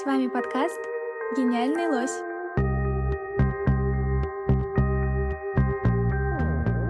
С вами подкаст «Гениальный лось».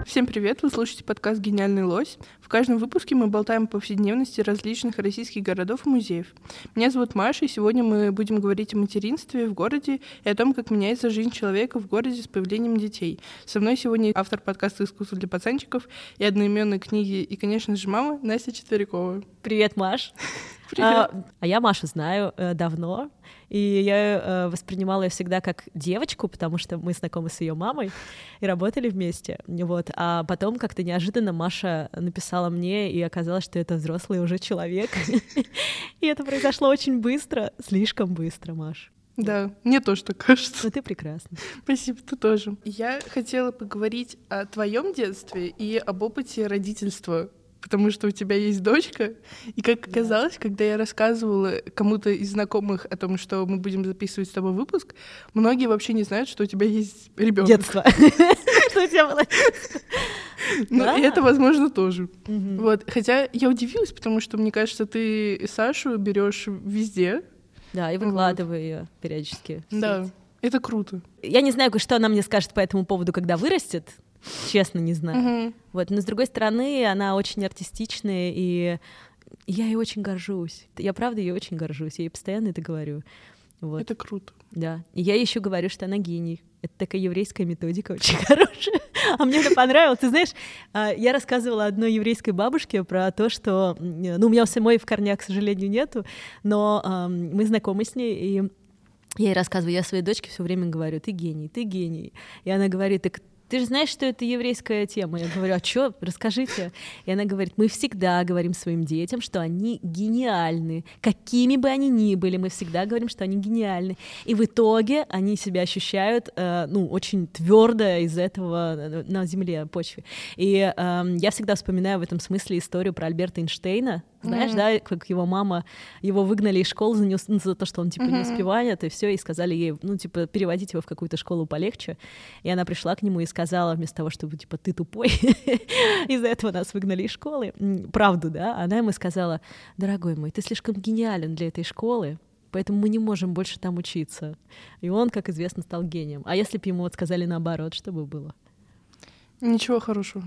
Всем привет! Вы слушаете подкаст «Гениальный лось». В каждом выпуске мы болтаем о повседневности различных российских городов и музеев. Меня зовут Маша, и сегодня мы будем говорить о материнстве в городе и о том, как меняется жизнь человека в городе с появлением детей. Со мной сегодня автор подкаста «Искусство для пацанчиков» и одноименной книги, и, конечно же, мама Настя Четверякова. Привет, Маш! А, а я Машу знаю э, давно, и я э, воспринимала ее всегда как девочку, потому что мы знакомы с ее мамой и работали вместе. Вот. А потом как-то неожиданно Маша написала мне, и оказалось, что это взрослый уже человек. И это произошло очень быстро, слишком быстро, Маш. Да, мне тоже так кажется. Ну ты прекрасна. Спасибо, ты тоже. Я хотела поговорить о твоем детстве и об опыте родительства потому что у тебя есть дочка. И как оказалось, когда я рассказывала кому-то из знакомых о том, что мы будем записывать с тобой выпуск, многие вообще не знают, что у тебя есть ребенок. Детство. Что у тебя было? Ну, и это, возможно, тоже. Вот. Хотя я удивилась, потому что, мне кажется, ты Сашу берешь везде. Да, и выкладываю ее периодически. Да. Это круто. Я не знаю, что она мне скажет по этому поводу, когда вырастет, честно не знаю. Угу. Вот, но с другой стороны, она очень артистичная, и я ей очень горжусь. Я правда ей очень горжусь, я ей постоянно это говорю. Вот. Это круто. Да. И я еще говорю, что она гений. Это такая еврейская методика очень хорошая. А мне это понравилось. Ты знаешь, а, я рассказывала одной еврейской бабушке про то, что... Ну, у меня у самой в корнях, к сожалению, нету, но мы знакомы с ней, и я ей рассказываю, я своей дочке все время говорю, ты гений, ты гений. И она говорит, так ты же знаешь, что это еврейская тема. Я говорю, а что, расскажите. И она говорит, мы всегда говорим своим детям, что они гениальны. Какими бы они ни были, мы всегда говорим, что они гениальны. И в итоге они себя ощущают, э, ну, очень твердо из этого э, на земле, почве. И э, я всегда вспоминаю в этом смысле историю про Альберта Эйнштейна, знаешь, mm-hmm. да, как его мама, его выгнали из школы за, не, за то, что он, типа, mm-hmm. не успевает, и все, и сказали ей, ну, типа, переводить его в какую-то школу полегче. И она пришла к нему и сказала, вместо того, чтобы, типа, ты тупой, из-за этого нас выгнали из школы, правду, да, она ему сказала, дорогой мой, ты слишком гениален для этой школы, поэтому мы не можем больше там учиться. И он, как известно, стал гением. А если бы ему вот сказали наоборот, что бы было? Ничего хорошего.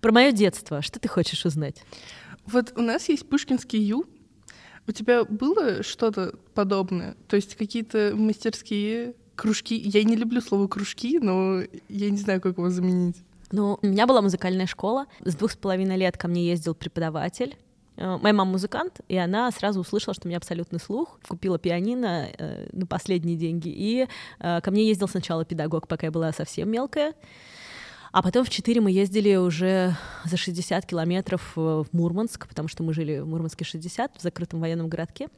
Про мое детство, что ты хочешь узнать? Вот у нас есть Пушкинский Ю. У тебя было что-то подобное? То есть какие-то мастерские кружки? Я не люблю слово кружки, но я не знаю, как его заменить. Ну, у меня была музыкальная школа. С двух с половиной лет ко мне ездил преподаватель. Э, моя мама музыкант, и она сразу услышала, что у меня абсолютный слух, купила пианино э, на последние деньги, и э, ко мне ездил сначала педагог, пока я была совсем мелкая, а потом в 4 мы ездили уже за 60 километров э, в Мурманск, потому что мы жили в Мурманске 60, в закрытом военном городке.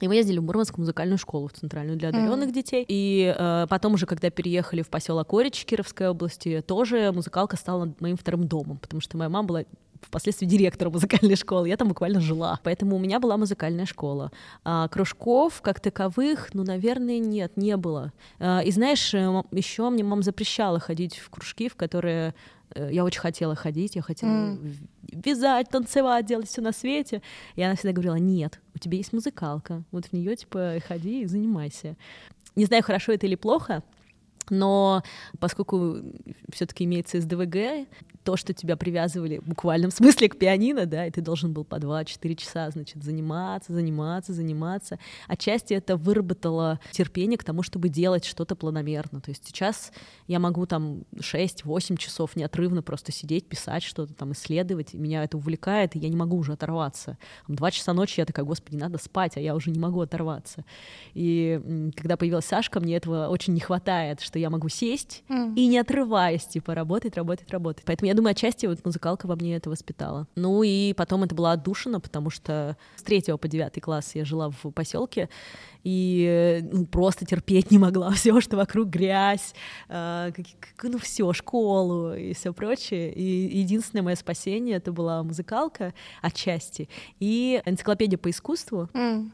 И мы ездили в Мурманскую музыкальную школу, в центральную для одаренных mm. детей. И э, потом уже, когда переехали в поселок Орич Кировской области, тоже музыкалка стала моим вторым домом, потому что моя мама была впоследствии директора музыкальной школы. Я там буквально жила. Поэтому у меня была музыкальная школа. А кружков как таковых, ну, наверное, нет, не было. А, и знаешь, э, еще мне мама запрещала ходить в кружки, в которые э, я очень хотела ходить, я хотела mm. вязать, танцевать, делать все на свете. И она всегда говорила: нет, у тебя есть музыкалка, вот в нее типа ходи и занимайся. Не знаю, хорошо это или плохо, но поскольку все-таки имеется СДВГ, то, что тебя привязывали в буквальном смысле к пианино, да, и ты должен был по 2-4 часа, значит, заниматься, заниматься, заниматься. Отчасти это выработало терпение к тому, чтобы делать что-то планомерно. То есть сейчас я могу там 6-8 часов неотрывно просто сидеть, писать что-то, там, исследовать, и меня это увлекает, и я не могу уже оторваться. Там, 2 часа ночи я такая, господи, надо спать, а я уже не могу оторваться. И когда появилась Сашка, мне этого очень не хватает, что я могу сесть mm. и не отрываясь, типа, работать, работать, работать. Поэтому я думаю, отчасти вот музыкалка во мне это воспитала. Ну и потом это была отдушина, потому что с третьего по девятый класс я жила в поселке и ну, просто терпеть не могла все, что вокруг грязь, э, ну все, школу и все прочее. И единственное мое спасение это была музыкалка отчасти и энциклопедия по искусству. Mm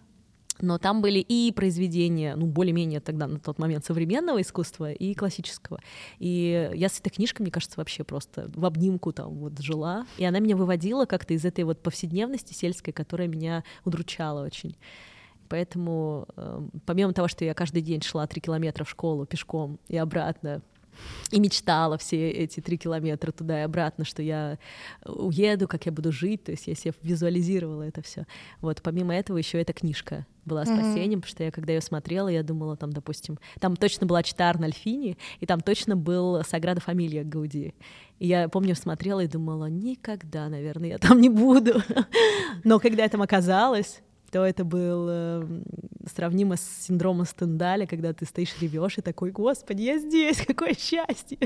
но там были и произведения, ну, более-менее тогда на тот момент современного искусства и классического. И я с этой книжкой, мне кажется, вообще просто в обнимку там вот жила. И она меня выводила как-то из этой вот повседневности сельской, которая меня удручала очень. Поэтому, э, помимо того, что я каждый день шла три километра в школу пешком и обратно, и мечтала все эти три километра туда и обратно, что я уеду, как я буду жить, то есть я себе визуализировала это все. Вот помимо этого еще эта книжка была спасением, mm-hmm. потому что я когда ее смотрела, я думала, там, допустим, там точно была чита Арнольфини, и там точно был Саграда Фамилия Гауди. И я помню, смотрела и думала, никогда, наверное, я там не буду. Но когда я там оказалась, то это было э, сравнимо с синдромом Стендаля, когда ты стоишь, ревешь и такой, господи, я здесь, какое счастье.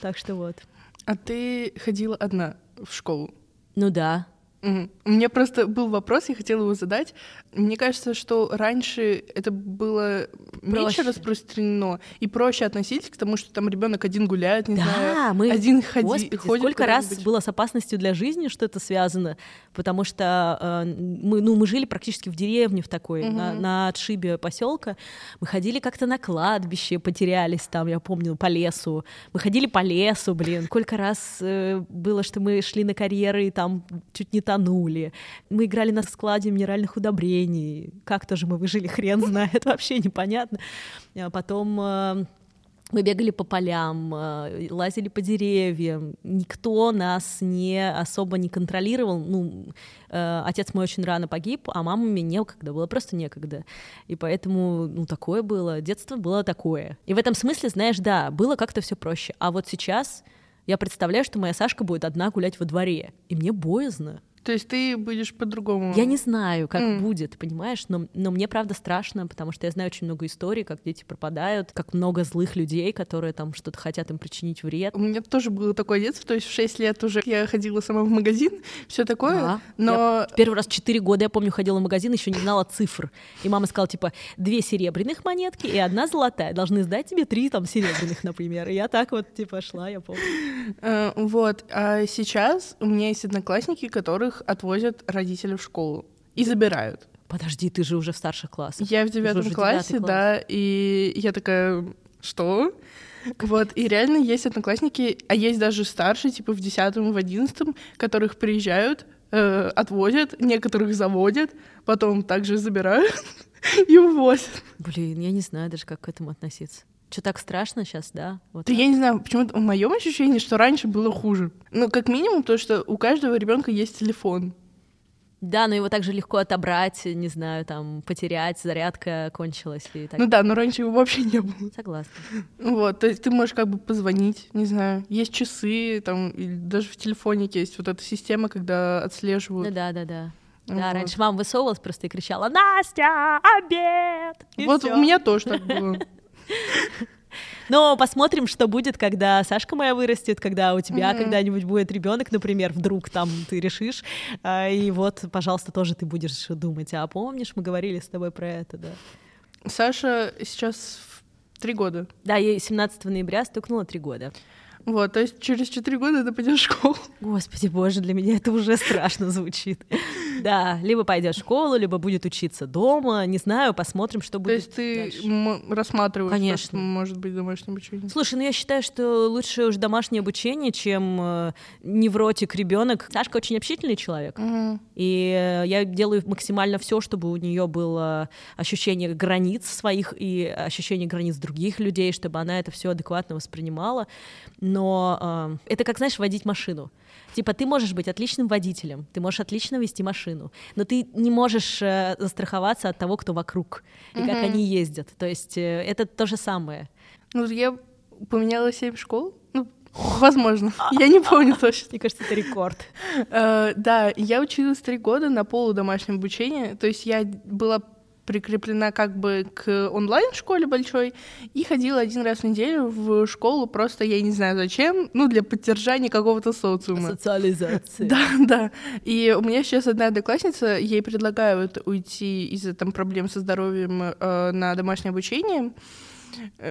Так что вот. А ты ходила одна в школу? Ну да, Угу. У меня просто был вопрос, я хотела его задать. Мне кажется, что раньше это было проще. меньше распространено и проще относиться к тому, что там ребенок один гуляет, не да, знаю, мы... один ходи, Господи, ходит. Сколько раз было с опасностью для жизни, что это связано, потому что э, мы, ну, мы жили практически в деревне в такой, угу. на, на отшибе поселка. Мы ходили как-то на кладбище, потерялись там, я помню, по лесу. Мы ходили по лесу, блин. Сколько раз э, было, что мы шли на карьеры и там чуть не тонули. Мы играли на складе минеральных удобрений. Как тоже мы выжили, хрен знает, вообще непонятно. А потом э, мы бегали по полям, э, лазили по деревьям. Никто нас не особо не контролировал. Ну, э, отец мой очень рано погиб, а мама мне некогда, было просто некогда. И поэтому, ну, такое было. Детство было такое. И в этом смысле, знаешь, да, было как-то все проще. А вот сейчас я представляю, что моя Сашка будет одна гулять во дворе, и мне боязно. То есть ты будешь по-другому? Я не знаю, как mm. будет, понимаешь, но, но мне правда страшно, потому что я знаю очень много историй, как дети пропадают, как много злых людей, которые там что-то хотят им причинить вред. У меня тоже было такое детство, то есть в 6 лет уже я ходила сама в магазин, все такое, да. но... Я первый раз 4 года, я помню, ходила в магазин, еще не знала цифр. И мама сказала, типа, две серебряных монетки и одна золотая. Должны сдать тебе три там серебряных, например. И я так вот, типа, шла, я помню. Uh, вот, а сейчас у меня есть одноклассники, которых которых отвозят родители в школу и забирают. Подожди, ты же уже в старших классах. Я в девятом классе, класс. да, и я такая, что? Вот, и реально есть одноклассники, а есть даже старшие, типа в десятом, в одиннадцатом, которых приезжают, э, отвозят, некоторых заводят, потом также забирают и увозят. Блин, я не знаю даже, как к этому относиться. Что так страшно сейчас, да? Вот да я не знаю, почему-то в моем ощущении, что раньше было хуже. Ну, как минимум, то, что у каждого ребенка есть телефон. Да, но его также легко отобрать, не знаю, там, потерять, зарядка кончилась. И так. Ну да, но раньше его вообще не было. Согласна. Вот, то есть ты можешь как бы позвонить, не знаю, есть часы, там, даже в телефоне есть вот эта система, когда отслеживают. Ну да, да, да. Да, вот. раньше мама высовывалась просто и кричала «Настя, обед!» и Вот всё. у меня тоже так было. Но посмотрим, что будет, когда Сашка моя вырастет, когда у тебя mm-hmm. когда-нибудь будет ребенок, например, вдруг там ты решишь. А, и вот, пожалуйста, тоже ты будешь думать. А помнишь, мы говорили с тобой про это, да? Саша сейчас три года. Да, ей 17 ноября стукнуло три года. Вот, то есть через четыре года ты пойдешь в школу. Господи боже, для меня это уже страшно звучит. Да, либо пойдет в школу, либо будет учиться дома. Не знаю, посмотрим, что будет. То есть ты рассматриваешь, Конечно. может быть домашнее обучение? Слушай, ну я считаю, что лучше уж домашнее обучение, чем э, невротик ребенок. Сашка очень общительный человек. Угу. И я делаю максимально все, чтобы у нее было ощущение границ своих и ощущение границ других людей, чтобы она это все адекватно воспринимала но э, это как, знаешь, водить машину. Типа ты можешь быть отличным водителем, ты можешь отлично вести машину, но ты не можешь э, застраховаться от того, кто вокруг и mm-hmm. как они ездят. То есть э, это то же самое. Ну, я поменяла семь школ. Ну, возможно. Я не помню точно. Мне кажется, это рекорд. Uh, да, я училась три года на полудомашнем обучении. То есть я была прикреплена как бы к онлайн-школе большой и ходила один раз в неделю в школу просто, я не знаю зачем, ну, для поддержания какого-то социума. Социализации. Да, да. И у меня сейчас одна одноклассница, ей предлагают уйти из-за там проблем со здоровьем э, на домашнее обучение,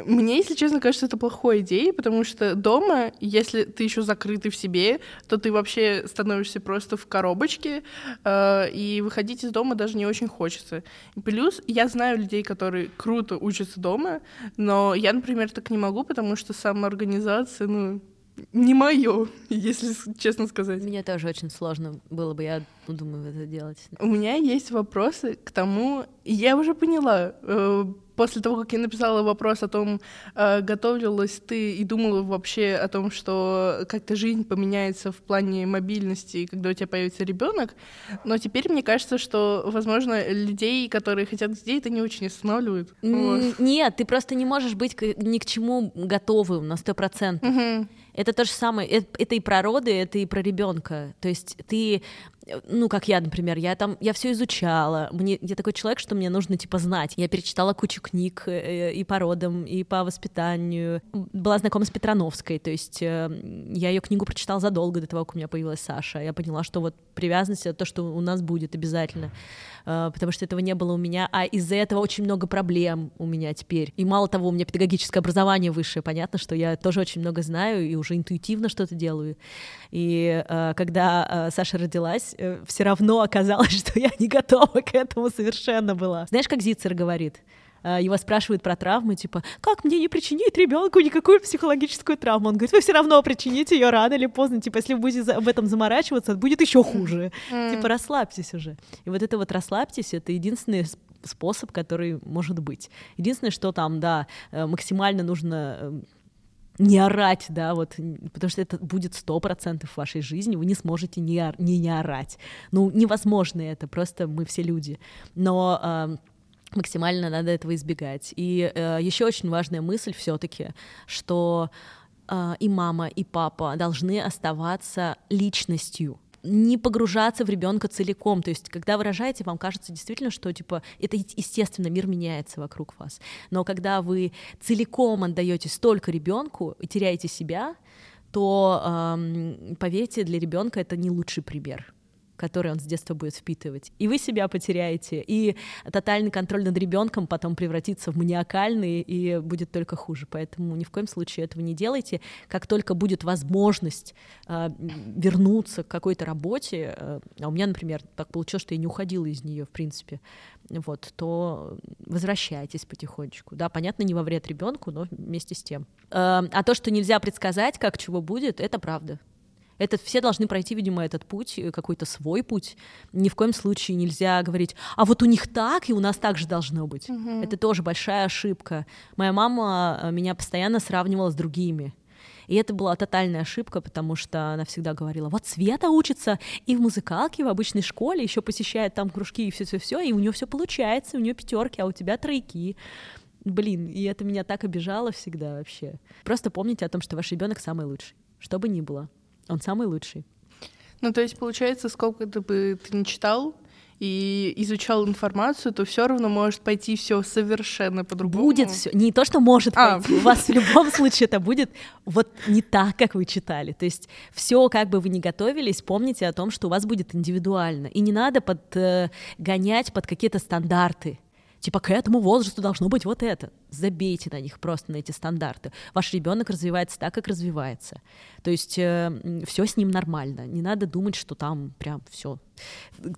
мне, если честно, кажется, это плохой идеей, потому что дома, если ты еще закрытый в себе, то ты вообще становишься просто в коробочке, э, и выходить из дома даже не очень хочется. Плюс я знаю людей, которые круто учатся дома, но я, например, так не могу, потому что самоорганизация, ну, не мое, если честно сказать. Мне тоже очень сложно было бы, я думаю, это делать. У меня есть вопросы к тому, я уже поняла, э, после того, как я написала вопрос о том, э, готовилась ты и думала вообще о том, что как-то жизнь поменяется в плане мобильности, когда у тебя появится ребенок, но теперь мне кажется, что, возможно, людей, которые хотят детей, это не очень останавливает. Вот. Нет, ты просто не можешь быть ни к чему готовым на сто процентов. Угу. Это то же самое, это, это и про роды, это и про ребенка. То есть ты ну, как я, например, я там, я все изучала, мне, я такой человек, что мне нужно, типа, знать. Я перечитала кучу книг э, и по родам, и по воспитанию. Была знакома с Петрановской, то есть э, я ее книгу прочитала задолго до того, как у меня появилась Саша. Я поняла, что вот привязанность — это то, что у нас будет обязательно, э, потому что этого не было у меня, а из-за этого очень много проблем у меня теперь. И мало того, у меня педагогическое образование высшее, понятно, что я тоже очень много знаю и уже интуитивно что-то делаю. И когда Саша родилась, э, все равно оказалось, что я не готова к этому совершенно была. Знаешь, как Зицер говорит? Э, его спрашивают про травмы, типа, как мне не причинить ребенку никакую психологическую травму? Он говорит, вы все равно причините ее рано или поздно, типа, если вы будете об этом заморачиваться, будет еще хуже. Типа, расслабьтесь уже. И вот это вот расслабьтесь, это единственный способ, который может быть. Единственное, что там, да, э, максимально нужно не орать, да, вот, потому что это будет сто процентов вашей жизни, вы не сможете не, ор, не, не орать. Ну, невозможно это, просто мы все люди. Но э, максимально надо этого избегать. И э, еще очень важная мысль все-таки, что э, и мама, и папа должны оставаться личностью не погружаться в ребенка целиком. То есть, когда вы рожаете, вам кажется действительно, что типа это естественно, мир меняется вокруг вас. Но когда вы целиком отдаете столько ребенку и теряете себя, то эм, поверьте, для ребенка это не лучший пример который он с детства будет впитывать. И вы себя потеряете, и тотальный контроль над ребенком потом превратится в маниакальный, и будет только хуже. Поэтому ни в коем случае этого не делайте. Как только будет возможность э, вернуться к какой-то работе, э, а у меня, например, так получилось, что я не уходила из нее, в принципе, вот, то возвращайтесь потихонечку. Да, понятно, не во вред ребенку, но вместе с тем. Э, а то, что нельзя предсказать, как чего будет, это правда. Это все должны пройти, видимо, этот путь, э, какой-то свой путь. Ни в коем случае нельзя говорить, а вот у них так, и у нас так же должно быть. Угу. Это тоже большая ошибка. Моя мама э, меня постоянно сравнивала с другими. И это была тотальная ошибка, потому что она всегда говорила, вот Света учится и в музыкалке, в обычной школе, еще посещает там кружки и все-все-все, и у нее все получается, у нее пятерки, а у тебя тройки. Блин, и это меня так обижало всегда вообще. Просто помните о том, что ваш ребенок самый лучший, что бы ни было. Он самый лучший. Ну, то есть, получается, сколько ты бы ты не читал и изучал информацию, то все равно может пойти все совершенно по-другому. Будет все. Не то, что может а. пойти. У вас в любом случае это будет вот не так, как вы читали. То есть все, как бы вы ни готовились, помните о том, что у вас будет индивидуально. И не надо подгонять под какие-то стандарты. Типа к этому возрасту должно быть вот это. Забейте на них просто, на эти стандарты. Ваш ребенок развивается так, как развивается. То есть э, все с ним нормально. Не надо думать, что там прям все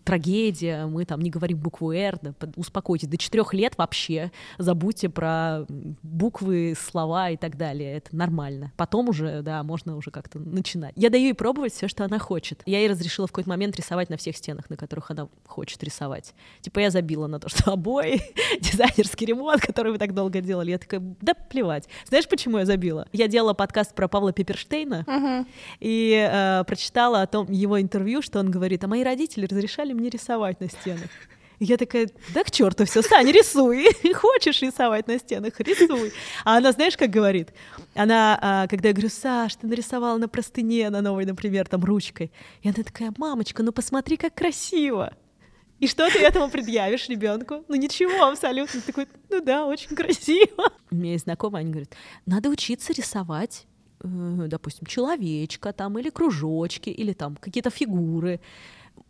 трагедия, мы там не говорим букву «Р», да, успокойтесь, до четырех лет вообще забудьте про буквы, слова и так далее, это нормально. Потом уже, да, можно уже как-то начинать. Я даю ей пробовать все, что она хочет. Я ей разрешила в какой-то момент рисовать на всех стенах, на которых она хочет рисовать. Типа я забила на то, что обои, дизайнерский ремонт, который вы так долго делали. Я такая, да плевать. Знаешь, почему я забила? Я делала подкаст про Павла Пиперштейна uh-huh. и э, прочитала о том его интервью, что он говорит, а мои родители разрешали мне рисовать на стенах. я такая, да к черту все, Саня, рисуй. Хочешь рисовать на стенах, рисуй. А она, знаешь, как говорит? Она, а, когда я говорю, Саш, ты нарисовала на простыне, на новой, например, там ручкой. И она такая, мамочка, ну посмотри, как красиво. И что ты этому предъявишь ребенку? Ну ничего, абсолютно. Ты такой, ну да, очень красиво. У меня есть знакомая, они говорят, надо учиться рисовать э, допустим, человечка там, или кружочки, или там какие-то фигуры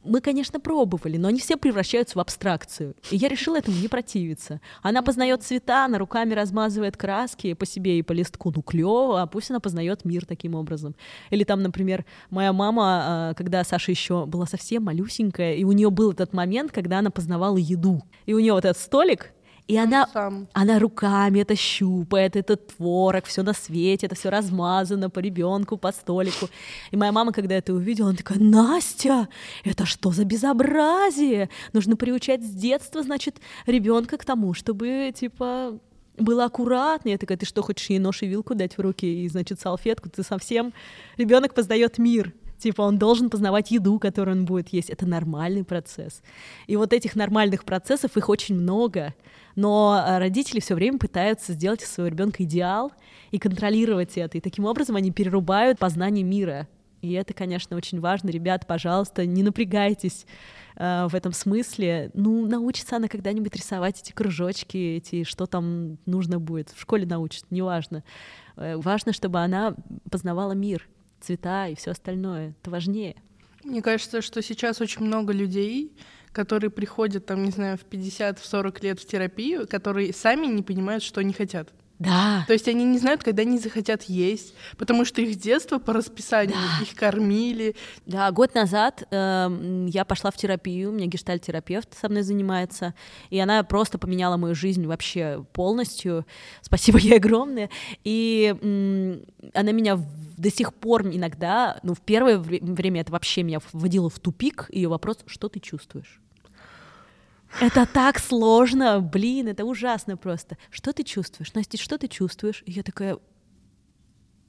мы, конечно, пробовали, но они все превращаются в абстракцию. И я решила этому не противиться. Она познает цвета, она руками размазывает краски по себе и по листку. Ну, клево, а пусть она познает мир таким образом. Или там, например, моя мама, а, когда Саша еще была совсем малюсенькая, и у нее был этот момент, когда она познавала еду. И у нее вот этот столик, И она, Сам. она руками это щупает, этот творог, все на свете, это все размазано по ребенку, по столику. И моя мама, когда это увидела, она такая, Настя, это что за безобразие? Нужно приучать с детства, значит, ребенка к тому, чтобы, типа, было аккуратно. Я такая, ты что, хочешь ей нож и вилку дать в руки и, значит, салфетку? Ты совсем... Ребенок познает мир. Типа он должен познавать еду, которую он будет есть. Это нормальный процесс. И вот этих нормальных процессов, их очень много. Но э, родители все время пытаются сделать из своего ребенка идеал и контролировать это. И таким образом они перерубают познание мира. И это, конечно, очень важно. Ребят, пожалуйста, не напрягайтесь э, в этом смысле. Ну, научится она когда-нибудь рисовать эти кружочки, эти, что там нужно будет. В школе научат, неважно. Э, важно, чтобы она познавала мир, цвета и все остальное. Это важнее. Мне кажется, что сейчас очень много людей, которые приходят, там, не знаю, в 50-40 лет в терапию, которые сами не понимают, что они хотят. Да. То есть они не знают, когда они захотят есть, потому что их с детства по расписанию их кормили. Да, год назад э, я пошла в терапию, у меня гештальт-терапевт со мной занимается, и она просто поменяла мою жизнь вообще полностью. Спасибо ей огромное. И м, она меня в- до сих пор иногда, ну, в первое вре- время это вообще меня вводило в тупик, ее вопрос, что ты чувствуешь? Это так сложно, блин, это ужасно просто. Что ты чувствуешь? Настя, что ты чувствуешь? И я такая,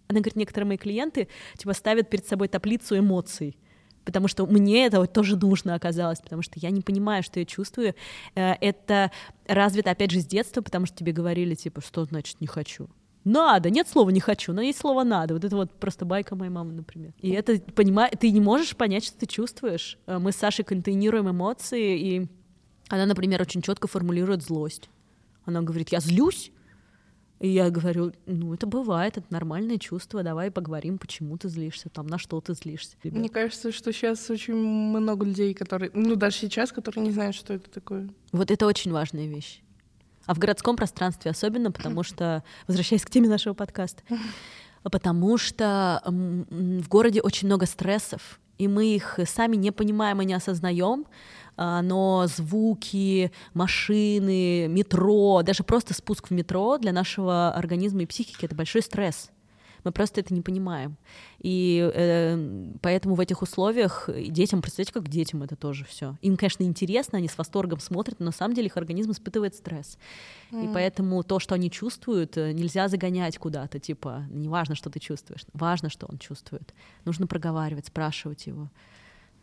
она говорит, некоторые мои клиенты типа ставят перед собой таблицу эмоций, потому что мне это вот тоже нужно оказалось, потому что я не понимаю, что я чувствую. Э, Это развито, опять же, с детства, потому что тебе говорили, типа, что значит «не хочу». Надо, нет слова не хочу, но есть слово надо. Вот это вот просто байка моей мамы, например. И это, понимаешь, ты не можешь понять, что ты чувствуешь. Э, Мы с Сашей контейнируем эмоции, и она, например, очень четко формулирует злость. Она говорит, я злюсь, и я говорю, ну, это бывает, это нормальное чувство, давай поговорим, почему ты злишься, там, на что ты злишься. Мне кажется, что сейчас очень много людей, которые, ну даже сейчас, которые не знают, что это такое. Вот это очень важная вещь. А в городском пространстве особенно, потому что, возвращаясь к теме нашего подкаста, потому что в городе очень много стрессов, и мы их сами не понимаем и не осознаем, а, но звуки, машины, метро, даже просто спуск в метро для нашего организма и психики это большой стресс. Мы просто это не понимаем. И э, поэтому в этих условиях детям, представьте, как детям это тоже все. Им, конечно, интересно, они с восторгом смотрят, но на самом деле их организм испытывает стресс. И поэтому то, что они чувствуют, э, нельзя загонять куда-то, типа, не важно, что ты чувствуешь, важно, что он чувствует. Нужно проговаривать, спрашивать его.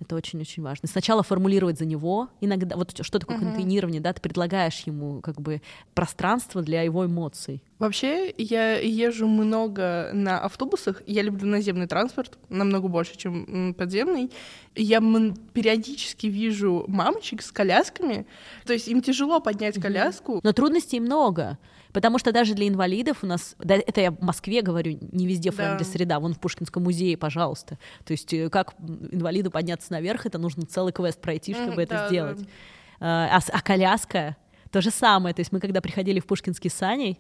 Это очень-очень важно. Сначала формулировать за него. Иногда, вот что такое контейнирование, да, ты предлагаешь ему как бы пространство для его эмоций. Вообще, я езжу много на автобусах. Я люблю наземный транспорт намного больше, чем подземный. Я периодически вижу мамочек с колясками. То есть им тяжело поднять коляску. Но трудностей много. Потому что даже для инвалидов у нас, да, это я в Москве говорю, не везде Да. френдли среда, вон в Пушкинском музее, пожалуйста. То есть э, как инвалиду подняться наверх, это нужно целый квест пройти, чтобы Мгм, это да, сделать. да. А, а а коляска то же самое. То есть мы когда приходили в Пушкинский Саней,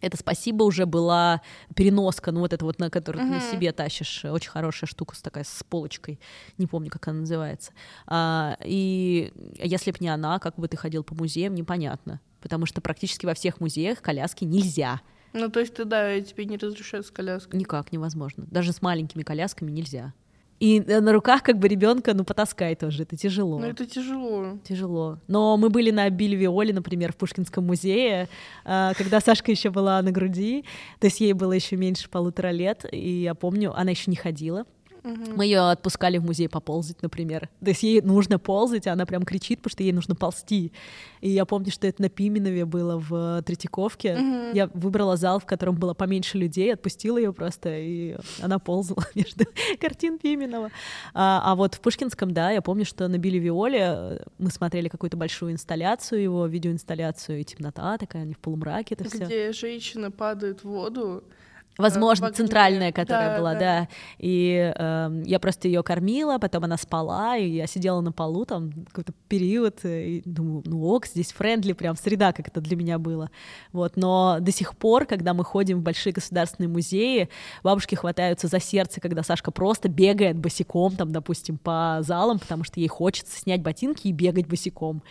это спасибо уже была переноска, ну вот это вот, на которую ты на себе тащишь, очень хорошая штука с такая с полочкой, не помню, как она называется. А, и если бы не она, как бы ты ходил по музеям, непонятно, потому что практически во всех музеях коляски нельзя, Ну, то есть ты, да, тебе не разрешают с коляской. никак невозможно, даже с маленькими колясками нельзя. И э, на руках как бы ребенка, ну потаскай тоже, это тяжело. Ну, это тяжело. Тяжело. Но мы были на Бильвиоле, например, в Пушкинском музее, а, когда Сашка еще была на груди, то есть ей было еще меньше полутора лет, и я помню, она еще не ходила. Мы ее отпускали в музей поползать, например. То есть ей нужно ползать, а она прям кричит, потому что ей нужно ползти. И я помню, что это на Пименове было в Третьяковке. Я выбрала зал, в котором было поменьше людей, отпустила ее просто, и она ползала между картин Пименова. А, а вот в Пушкинском, да, я помню, что на Билли Виоле э, мы смотрели какую-то большую инсталляцию его, видеоинсталляцию, и темнота такая, они в полумраке это все. Где женщина падает в воду, Возможно, окне. центральная, которая Да, была, да. да. И эм, я просто ее кормила, потом она спала, и я сидела на полу там какой-то период, и думаю, ну ок, здесь friendly, прям среда, как это для меня было. Вот, но до сих пор, когда мы ходим в большие государственные музеи, бабушки хватаются за сердце, когда Сашка просто бегает босиком, там, допустим, по залам, потому что ей хочется снять ботинки и бегать босиком.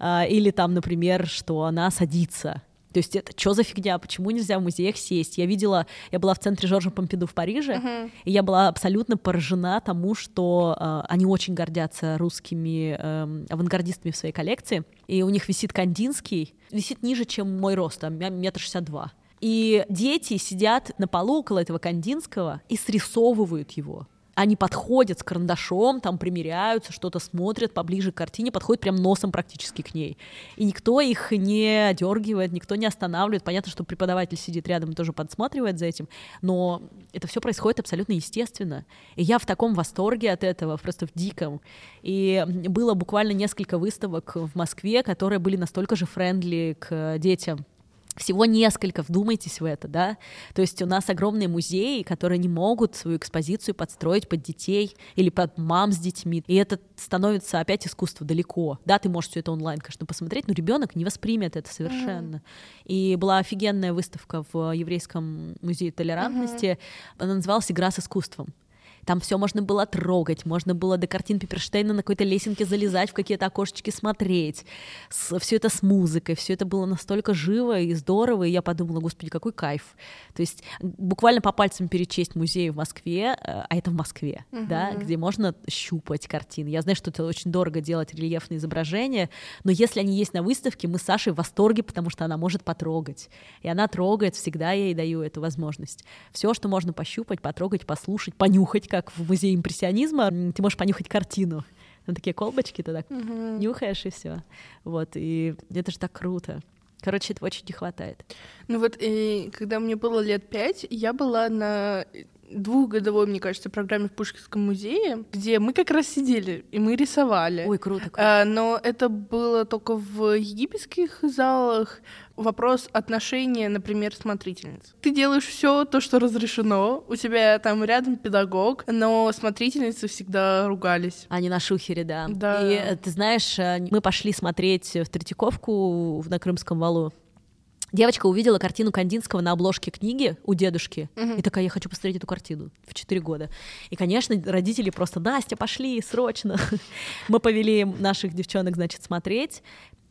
А, Или там, например, что она садится. То есть это что за фигня? Почему нельзя в музеях сесть? Я видела, я была в центре Жоржа Помпиду в Париже, и я была абсолютно поражена тому, что э, они очень гордятся русскими эм, авангардистами в своей коллекции. И у них висит Кандинский, висит ниже, чем мой рост, там метр шестьдесят два. И дети сидят на полу около этого Кандинского и срисовывают его. Они подходят с карандашом, там примеряются, что-то смотрят поближе к картине, подходят прям носом практически к ней. И никто их не одергивает, никто не останавливает. Понятно, что преподаватель сидит рядом и тоже подсматривает за этим, но это все происходит абсолютно естественно. И я в таком восторге от этого, просто в диком. И было буквально несколько выставок в Москве, которые были настолько же френдли к детям. Всего несколько, вдумайтесь в это, да. То есть у нас огромные музеи, которые не могут свою экспозицию подстроить под детей или под мам с детьми. И это становится опять искусство далеко. Да, ты можешь все это онлайн, конечно, посмотреть, но ребенок не воспримет это совершенно. И была офигенная выставка в Еврейском музее толерантности. Она называлась «Игра с искусством». Там все можно было трогать, можно было до картин Пиперштейна на какой-то лесенке залезать, в какие-то окошечки смотреть. Все это с музыкой, все это было настолько живо и здорово, и я подумала, господи, какой кайф. То есть буквально по пальцам перечесть музеи в Москве, э, а это в Москве, да, где можно щупать картины. Я знаю, что это очень дорого делать рельефные изображения, но если они есть на выставке, мы с Сашей в восторге, потому что она может потрогать. И она трогает, всегда я ей даю эту возможность. Все, что можно пощупать, потрогать, послушать, понюхать, как в музее импрессионизма, ты можешь понюхать картину. Там такие колбочки, ты так нюхаешь и все. Вот, и это же так круто. Короче, этого очень не хватает. Ну вот, и когда мне было лет пять, я была на двухгодовой, мне кажется, программе в Пушкинском музее, где мы как раз сидели, и мы рисовали. Ой, круто, круто. А, но это было только в египетских залах. Вопрос отношения, например, смотрительниц. Ты делаешь все то, что разрешено, у тебя там рядом педагог, но смотрительницы всегда ругались. Они на шухере, да. Да. И э, ты знаешь, э, мы пошли смотреть в Третьяковку на Крымском валу. Девочка увидела картину Кандинского на обложке книги у дедушки и такая, я хочу посмотреть эту картину в 4 года. И, конечно, родители просто, Настя, пошли, срочно. Мы повели наших девчонок, значит, смотреть.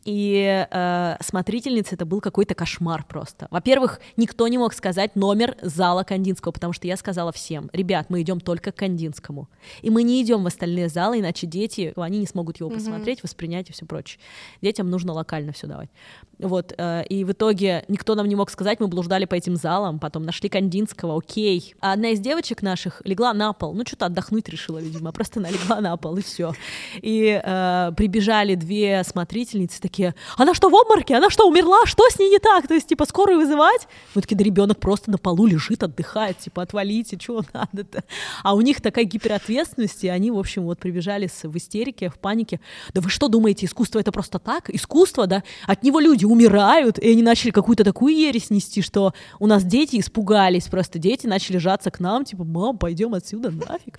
И э, смотрительница это был какой-то кошмар просто. Во-первых, никто не мог сказать номер зала Кандинского, потому что я сказала всем, ребят, мы идем только к Кандинскому. И мы не идем в остальные залы, иначе дети, они не смогут его посмотреть, воспринять и все прочее. Детям нужно локально все давать. Вот, э, и в итоге никто нам не мог сказать, мы блуждали по этим залам, потом нашли Кандинского, окей. А одна из девочек наших легла на пол, ну что-то отдохнуть решила, видимо, просто она легла на пол, и все. И э, прибежали две смотрительницы такие, она что, в обмороке? Она что, умерла? Что с ней не так? То есть, типа, скорую вызывать? Мы такие, да ребенок просто на полу лежит, отдыхает, типа, отвалите, чего надо-то? А у них такая гиперответственность, и они, в общем, вот прибежали в истерике, в панике. Да вы что думаете, искусство это просто так? Искусство, да? От него люди умирают, и они начали какую-то такую ересь нести, что у нас дети испугались, просто дети начали жаться к нам, типа, мам, пойдем отсюда нафиг.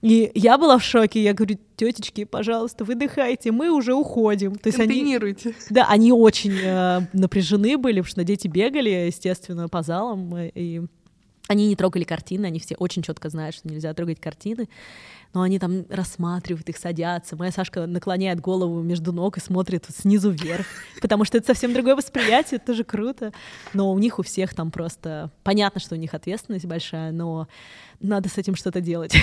И я была в шоке, я говорю, тетечки, пожалуйста, выдыхайте, мы уже уходим. То есть они, да, они очень э, напряжены были, потому что дети бегали, естественно, по залам, э, и они не трогали картины, они все очень четко знают, что нельзя трогать картины, но они там рассматривают их, садятся. Моя Сашка наклоняет голову между ног и смотрит снизу вверх, потому что это совсем другое восприятие, это же круто. Но у них у всех там просто... Понятно, что у них ответственность большая, но надо с этим что-то делать.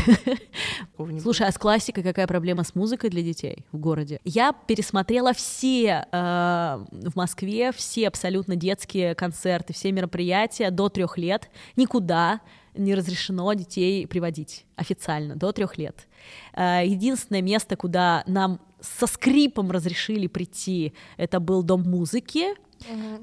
Слушай, а с классикой какая проблема с музыкой для детей в городе? Я пересмотрела все э, в Москве, все абсолютно детские концерты, все мероприятия до трех лет. Никуда не разрешено детей приводить официально до трех лет. Э, единственное место, куда нам со скрипом разрешили прийти, это был дом музыки.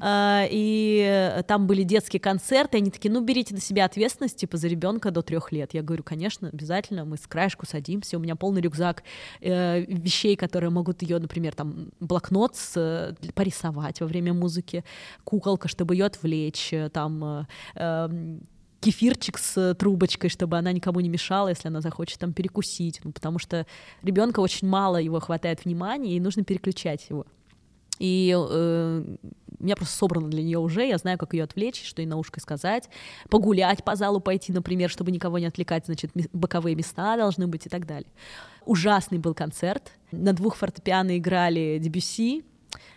А, и там были детские концерты, они такие, ну берите на себя ответственность, типа за ребенка до трех лет. Я говорю, конечно, обязательно, мы с краешку садимся, у меня полный рюкзак э, вещей, которые могут ее, например, там блокнот с, э, порисовать во время музыки, куколка, чтобы ее отвлечь, э, там э, эм, кефирчик с трубочкой, чтобы она никому не мешала, если она захочет там перекусить, ну, потому что ребенка очень мало его хватает внимания, и нужно переключать его. И э, у меня просто собрано для нее уже, я знаю, как ее отвлечь, что ей на ушко сказать, погулять по залу пойти, например, чтобы никого не отвлекать, значит, боковые места должны быть и так далее. Ужасный был концерт, на двух фортепиано играли Дебюси,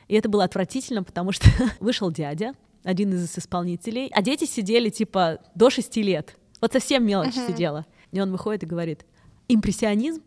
и это было отвратительно, потому что вышел дядя, один из исполнителей, а дети сидели типа до шести лет, вот совсем мелочь uh-huh. сидела, и он выходит и говорит, импрессионизм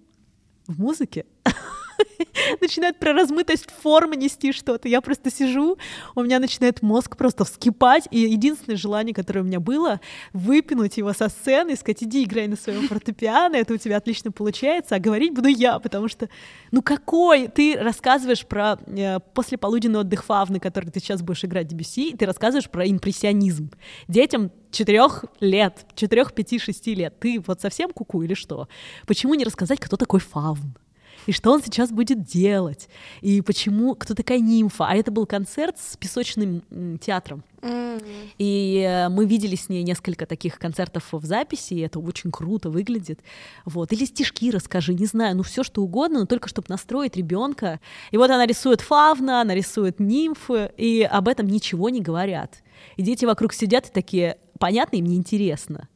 в музыке начинает про размытость формы нести что-то. Я просто сижу, у меня начинает мозг просто вскипать, и единственное желание, которое у меня было, выпинуть его со сцены сказать, иди играй на своем фортепиано, это у тебя отлично получается, а говорить буду я, потому что, ну какой? Ты рассказываешь про э, послеполуденный отдых Фавны, который ты сейчас будешь играть DBC, и ты рассказываешь про импрессионизм. Детям четырех лет, четырех, пяти, шести лет. Ты вот совсем куку или что? Почему не рассказать, кто такой Фавн? И что он сейчас будет делать, и почему, кто такая нимфа. А это был концерт с песочным театром. Mm-hmm. И э, мы видели с ней несколько таких концертов в записи, и это очень круто выглядит. Вот. Или стишки расскажи, не знаю, ну все что угодно, но только чтобы настроить ребенка. И вот она рисует фавна, она рисует нимфы, и об этом ничего не говорят. И дети вокруг сидят и такие, понятно, им неинтересно.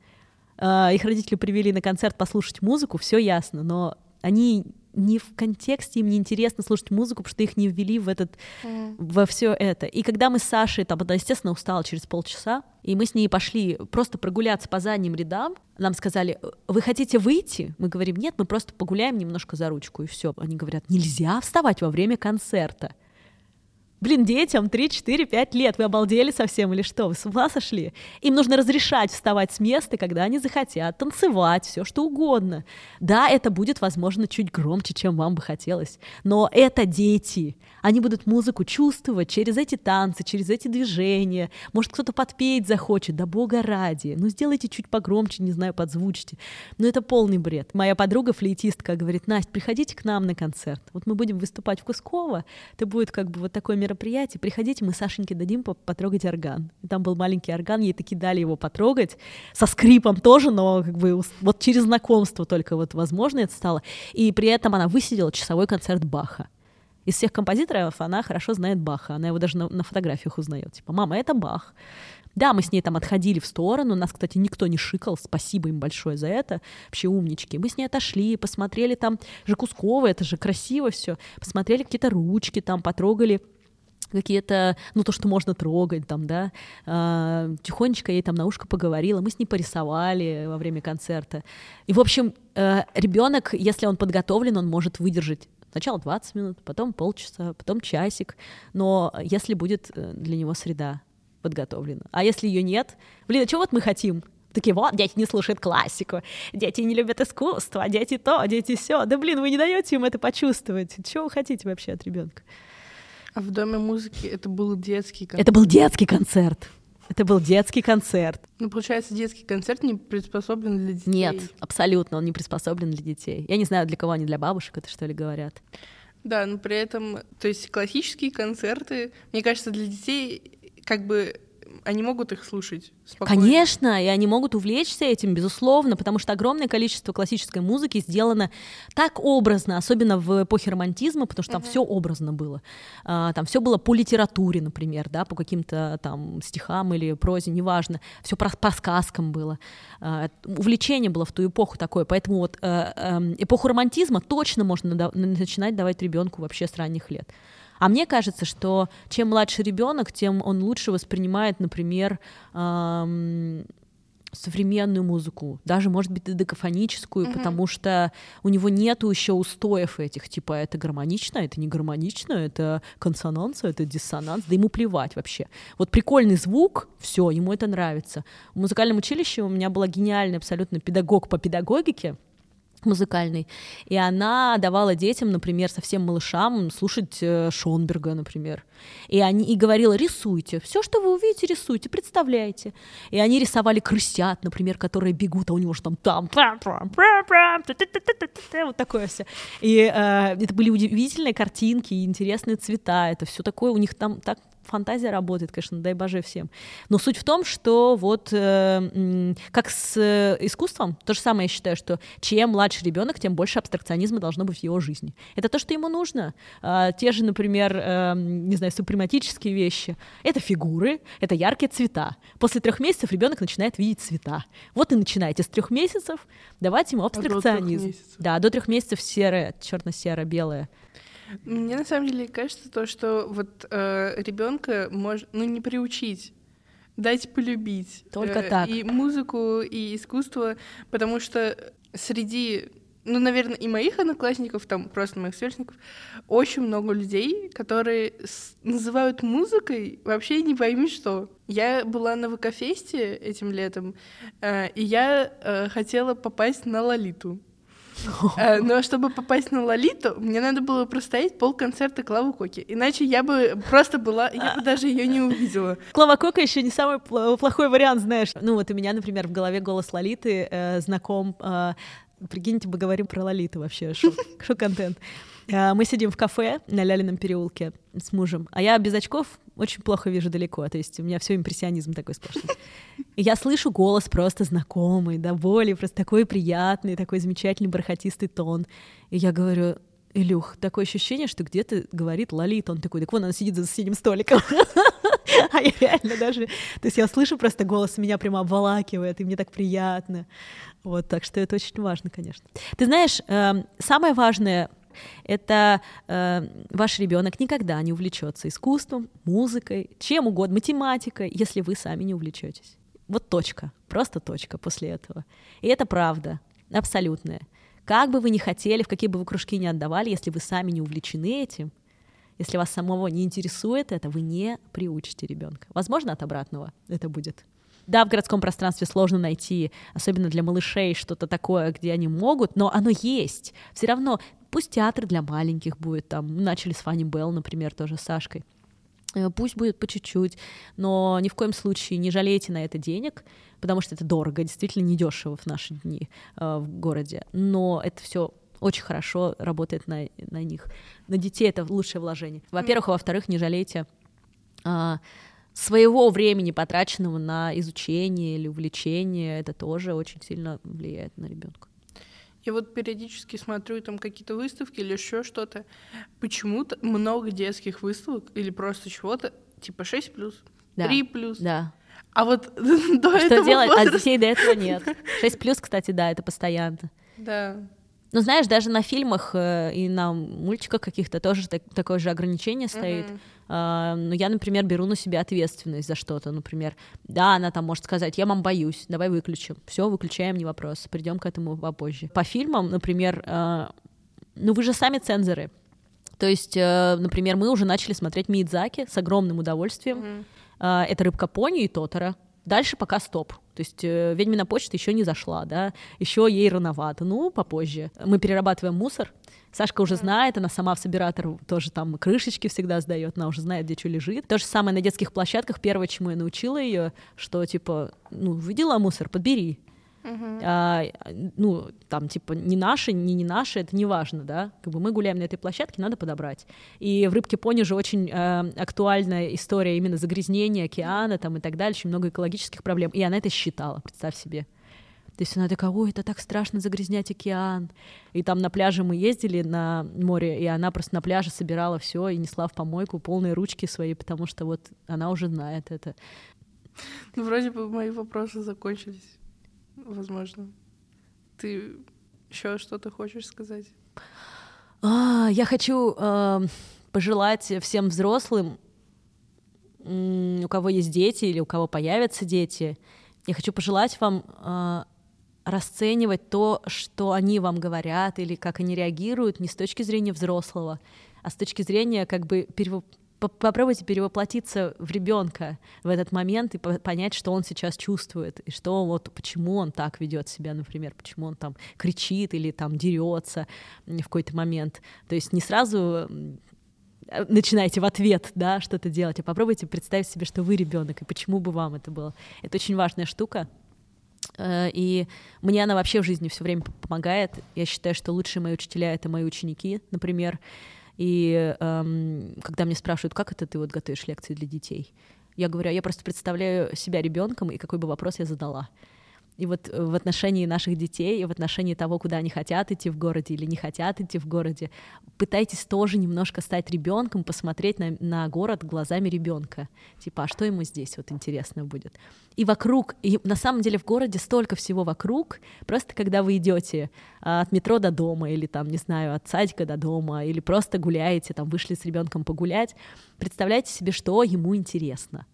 Uh, их родители привели на концерт послушать музыку, все ясно, но они не в контексте, им не интересно слушать музыку, потому что их не ввели в этот, mm. во все это. И когда мы с Сашей, там, она, естественно, устала через полчаса, и мы с ней пошли просто прогуляться по задним рядам, нам сказали, вы хотите выйти? Мы говорим, нет, мы просто погуляем немножко за ручку, и все. Они говорят, нельзя вставать во время концерта. Блин, детям 3, 4, 5 лет, вы обалдели совсем или что? Вы с ума сошли? Им нужно разрешать вставать с места, когда они захотят, танцевать, все что угодно. Да, это будет, возможно, чуть громче, чем вам бы хотелось, но это дети. Они будут музыку чувствовать через эти танцы, через эти движения. Может, кто-то подпеть захочет, да бога ради. Ну, сделайте чуть погромче, не знаю, подзвучьте. Но это полный бред. Моя подруга, флейтистка, говорит, Настя, приходите к нам на концерт. Вот мы будем выступать в Кусково, это будет как бы вот такое мероприятие мероприятие, приходите, мы Сашеньке дадим потрогать орган. И там был маленький орган, ей таки дали его потрогать, со скрипом тоже, но как бы вот через знакомство только вот возможно это стало. И при этом она высидела часовой концерт Баха. Из всех композиторов она хорошо знает Баха, она его даже на, на фотографиях узнает. Типа, мама, это Бах. Да, мы с ней там отходили в сторону, нас, кстати, никто не шикал, спасибо им большое за это, вообще умнички. Мы с ней отошли, посмотрели там Жакускова, это же красиво все, посмотрели какие-то ручки там, потрогали какие-то, ну, то, что можно трогать, там, да, э, тихонечко ей там на ушко поговорила, мы с ней порисовали во время концерта. И, в общем, э, ребенок, если он подготовлен, он может выдержать сначала 20 минут, потом полчаса, потом часик, но если будет э, для него среда подготовлена. А если ее нет, блин, а что вот мы хотим? Такие, вот, дети не слушают классику, дети не любят искусство, дети то, дети все. Да блин, вы не даете им это почувствовать. Чего вы хотите вообще от ребенка? А в Доме музыки это был детский концерт? Это был детский концерт. Это был детский концерт. Ну, получается, детский концерт не приспособлен для детей. Нет, абсолютно, он не приспособлен для детей. Я не знаю, для кого они, для бабушек это что ли говорят. Да, но при этом, то есть классические концерты, мне кажется, для детей как бы они могут их слушать спокойно. Конечно, и они могут увлечься этим, безусловно, потому что огромное количество классической музыки сделано так образно, особенно в эпохе романтизма, потому что там uh-huh. все образно было. А, там все было по литературе, например, да, по каким-то там стихам или прозе, неважно. Все по, по сказкам было. А, увлечение было в ту эпоху такое, поэтому вот а, а, эпоху романтизма точно можно начинать давать ребенку вообще с ранних лет. А мне кажется, что чем младше ребенок, тем он лучше воспринимает, например, эм, современную музыку, даже, может быть, декафоническую, mm-hmm. потому что у него нету еще устоев этих, типа, это гармонично, это не гармонично, это консонанция, это диссонанс, да ему плевать вообще. Вот прикольный звук, все, ему это нравится. В музыкальном училище у меня была гениальная абсолютно педагог по педагогике, музыкальный. И она давала детям, например, совсем малышам слушать э, Шонберга, например. И, они, и говорила, рисуйте. Все, что вы увидите, рисуйте, представляете. И они рисовали крысят, например, которые бегут, а у него же там там вот такое все. И э, это были удивительные картинки, интересные цвета. Это все такое у них там так фантазия работает, конечно, дай боже всем. Но суть в том, что вот э, как с э, искусством, то же самое я считаю, что чем младше ребенок, тем больше абстракционизма должно быть в его жизни. Это то, что ему нужно. Э, те же, например, э, не знаю, супрематические вещи. Это фигуры, это яркие цвета. После трех месяцев ребенок начинает видеть цвета. Вот и начинайте с трех месяцев давать ему абстракционизм. А до да, до трех месяцев серое, черно-серо-белое. Мне на самом деле кажется то, что вот э, ребенка можно, ну, не приучить дать полюбить. Только э, так. И музыку, и искусство, потому что среди, ну, наверное, и моих одноклассников, там просто моих сверстников, очень много людей, которые с- называют музыкой вообще не пойми что. Я была на ВК-фесте этим летом, э, и я э, хотела попасть на Лолиту. Э, но чтобы попасть на Лолиту, мне надо было простоять полконцерта Клавы Коки. Иначе я бы просто была, я бы даже ее не увидела. Клава Кока еще не самый плохой вариант, знаешь. Ну вот у меня, например, в голове голос Лолиты э, знаком э, Прикиньте, мы говорим про Лолиту вообще, шок-контент. Мы сидим в кафе на Лялином переулке с мужем, а я без очков очень плохо вижу далеко, то есть у меня все импрессионизм такой сплошной. И я слышу голос просто знакомый, до боли, просто такой приятный, такой замечательный бархатистый тон. И я говорю, Илюх, такое ощущение, что где-то говорит Лолита. Он такой, так вон она сидит за соседним столиком. А я реально даже... То есть я слышу просто голос, меня прямо обволакивает, и мне так приятно. Вот, так что это очень важно, конечно. Ты знаешь, эм, самое важное это э, ваш ребенок никогда не увлечется искусством, музыкой, чем угодно, математикой, если вы сами не увлечетесь. Вот точка, просто точка после этого. И это правда, абсолютная. Как бы вы ни хотели, в какие бы вы кружки ни отдавали, если вы сами не увлечены этим, если вас самого не интересует это, вы не приучите ребенка. Возможно, от обратного это будет. Да, в городском пространстве сложно найти, особенно для малышей, что-то такое, где они могут, но оно есть. Все равно, пусть театр для маленьких будет, там, начали с Фанни Белл, например, тоже с Сашкой. Э, пусть будет по чуть-чуть, но ни в коем случае не жалейте на это денег, потому что это дорого, действительно недешево в наши дни э, в городе. Но это все очень хорошо работает на, на них. На детей это лучшее вложение. Во-первых, а во-вторых, не жалейте а, своего времени, потраченного на изучение или увлечение. Это тоже очень сильно влияет на ребенка. Я вот периодически смотрю там какие-то выставки или еще что-то. Почему-то много детских выставок или просто чего-то типа 6 плюс, да. 3 плюс. Да. А вот до Что этого делать? возраста... А детей до этого нет. 6 плюс, кстати, да, это постоянно. Да. Ну, знаешь, даже на фильмах э, и на мультиках каких-то тоже так, такое же ограничение стоит. Mm-hmm. Uh, но я, например, беру на себя ответственность за что-то. Например, да, она там может сказать, я мам боюсь, давай выключим. Все, выключаем, не вопрос. Придем к этому попозже. По фильмам, например, uh, ну вы же сами цензоры. То есть, uh, например, мы уже начали смотреть Мидзаки с огромным удовольствием. Mm-hmm. Это рыбка пони и Тотора. Дальше пока стоп. То есть э, ведьмина почта еще не зашла, да, еще ей рановато, ну, попозже. Мы перерабатываем мусор, Сашка уже знает, она сама в собиратор тоже там крышечки всегда сдает, она уже знает, где что лежит. То же самое на детских площадках. Первое, чему я научила ее, что типа, ну, видела мусор, подбери. Uh-huh. А, ну, там, типа, не наши, не не наши, это не важно, да, как бы мы гуляем на этой площадке, надо подобрать. И в «Рыбке пони» же очень э, актуальная история именно загрязнения океана там и так далее, очень много экологических проблем, и она это считала, представь себе. То есть она такая, ой, это так страшно загрязнять океан. И там на пляже мы ездили на море, и она просто на пляже собирала все и несла в помойку полные ручки свои, потому что вот она уже знает это. Ну, вроде бы мои вопросы закончились возможно. Ты еще что-то хочешь сказать? А, я хочу э, пожелать всем взрослым, у кого есть дети или у кого появятся дети, я хочу пожелать вам э, расценивать то, что они вам говорят или как они реагируют не с точки зрения взрослого, а с точки зрения как бы перев попробуйте перевоплотиться в ребенка в этот момент и понять, что он сейчас чувствует, и что вот почему он так ведет себя, например, почему он там кричит или там дерется в какой-то момент. То есть не сразу начинаете в ответ, да, что-то делать, а попробуйте представить себе, что вы ребенок, и почему бы вам это было. Это очень важная штука. Э, и мне она вообще в жизни все время помогает. Я считаю, что лучшие мои учителя — это мои ученики, например. И эм, когда мне спрашивают, как это ты вот готовишь лекции для детей, я говорю, «А я просто представляю себя ребенком и какой бы вопрос я задала. И вот э, в отношении наших детей, и в отношении того, куда они хотят идти в городе или не хотят идти в городе, пытайтесь тоже немножко стать ребенком, посмотреть на, на город глазами ребенка. Типа, а что ему здесь вот интересно будет? И вокруг, и на самом деле в городе столько всего вокруг, просто когда вы идете а, от метро до дома, или там, не знаю, от садика до дома, или просто гуляете, там вышли с ребенком погулять, представляйте себе, что ему интересно.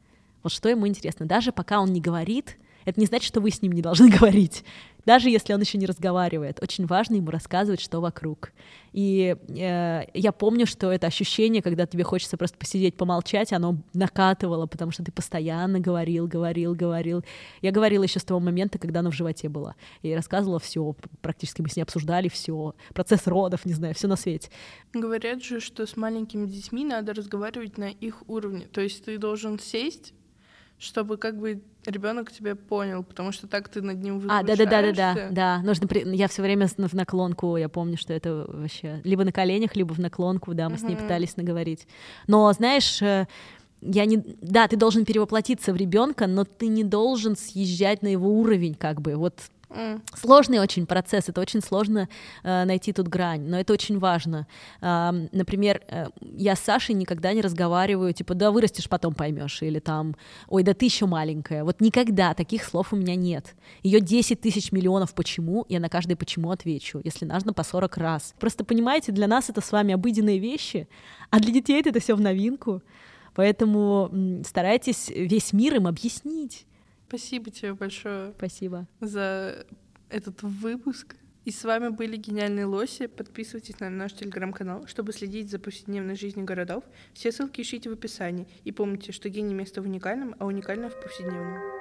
Вот что ему интересно. Даже пока он не говорит, это не значит, что вы с ним не должны говорить. Даже если он еще не разговаривает, очень важно ему рассказывать, что вокруг. И э, я помню, что это ощущение, когда тебе хочется просто посидеть, помолчать, оно накатывало, потому что ты постоянно говорил, говорил, говорил. Я говорила еще с того момента, когда оно в животе было. И рассказывала все, практически мы с ней обсуждали все, процесс родов, не знаю, все на свете. Говорят же, что с маленькими детьми надо разговаривать на их уровне. То есть ты должен сесть чтобы как бы ребенок тебя понял, потому что так ты над ним А, да, да, да, да, да, да. Нужно при... Я все время в наклонку, я помню, что это вообще либо на коленях, либо в наклонку, да, мы uh-huh. с ней пытались наговорить. Но знаешь, э, я не, да, ты должен перевоплотиться в ребенка, но ты не должен съезжать на его уровень, как бы. Вот Mm. Сложный очень процесс, это очень сложно э, найти тут грань, но это очень важно. Э, например, э, я с Сашей никогда не разговариваю, типа, да, вырастешь, потом поймешь, или там, ой, да ты еще маленькая. Вот никогда таких слов у меня нет. Ее 10 тысяч миллионов почему, я на каждое почему отвечу, если нужно по 40 раз. Просто понимаете, для нас это с вами обыденные вещи, а для детей это все в новинку. Поэтому старайтесь весь мир им объяснить. Спасибо тебе большое. Спасибо. За этот выпуск. И с вами были Гениальные Лоси. Подписывайтесь на наш телеграм-канал, чтобы следить за повседневной жизнью городов. Все ссылки ищите в описании. И помните, что гений место в уникальном, а уникальное в повседневном.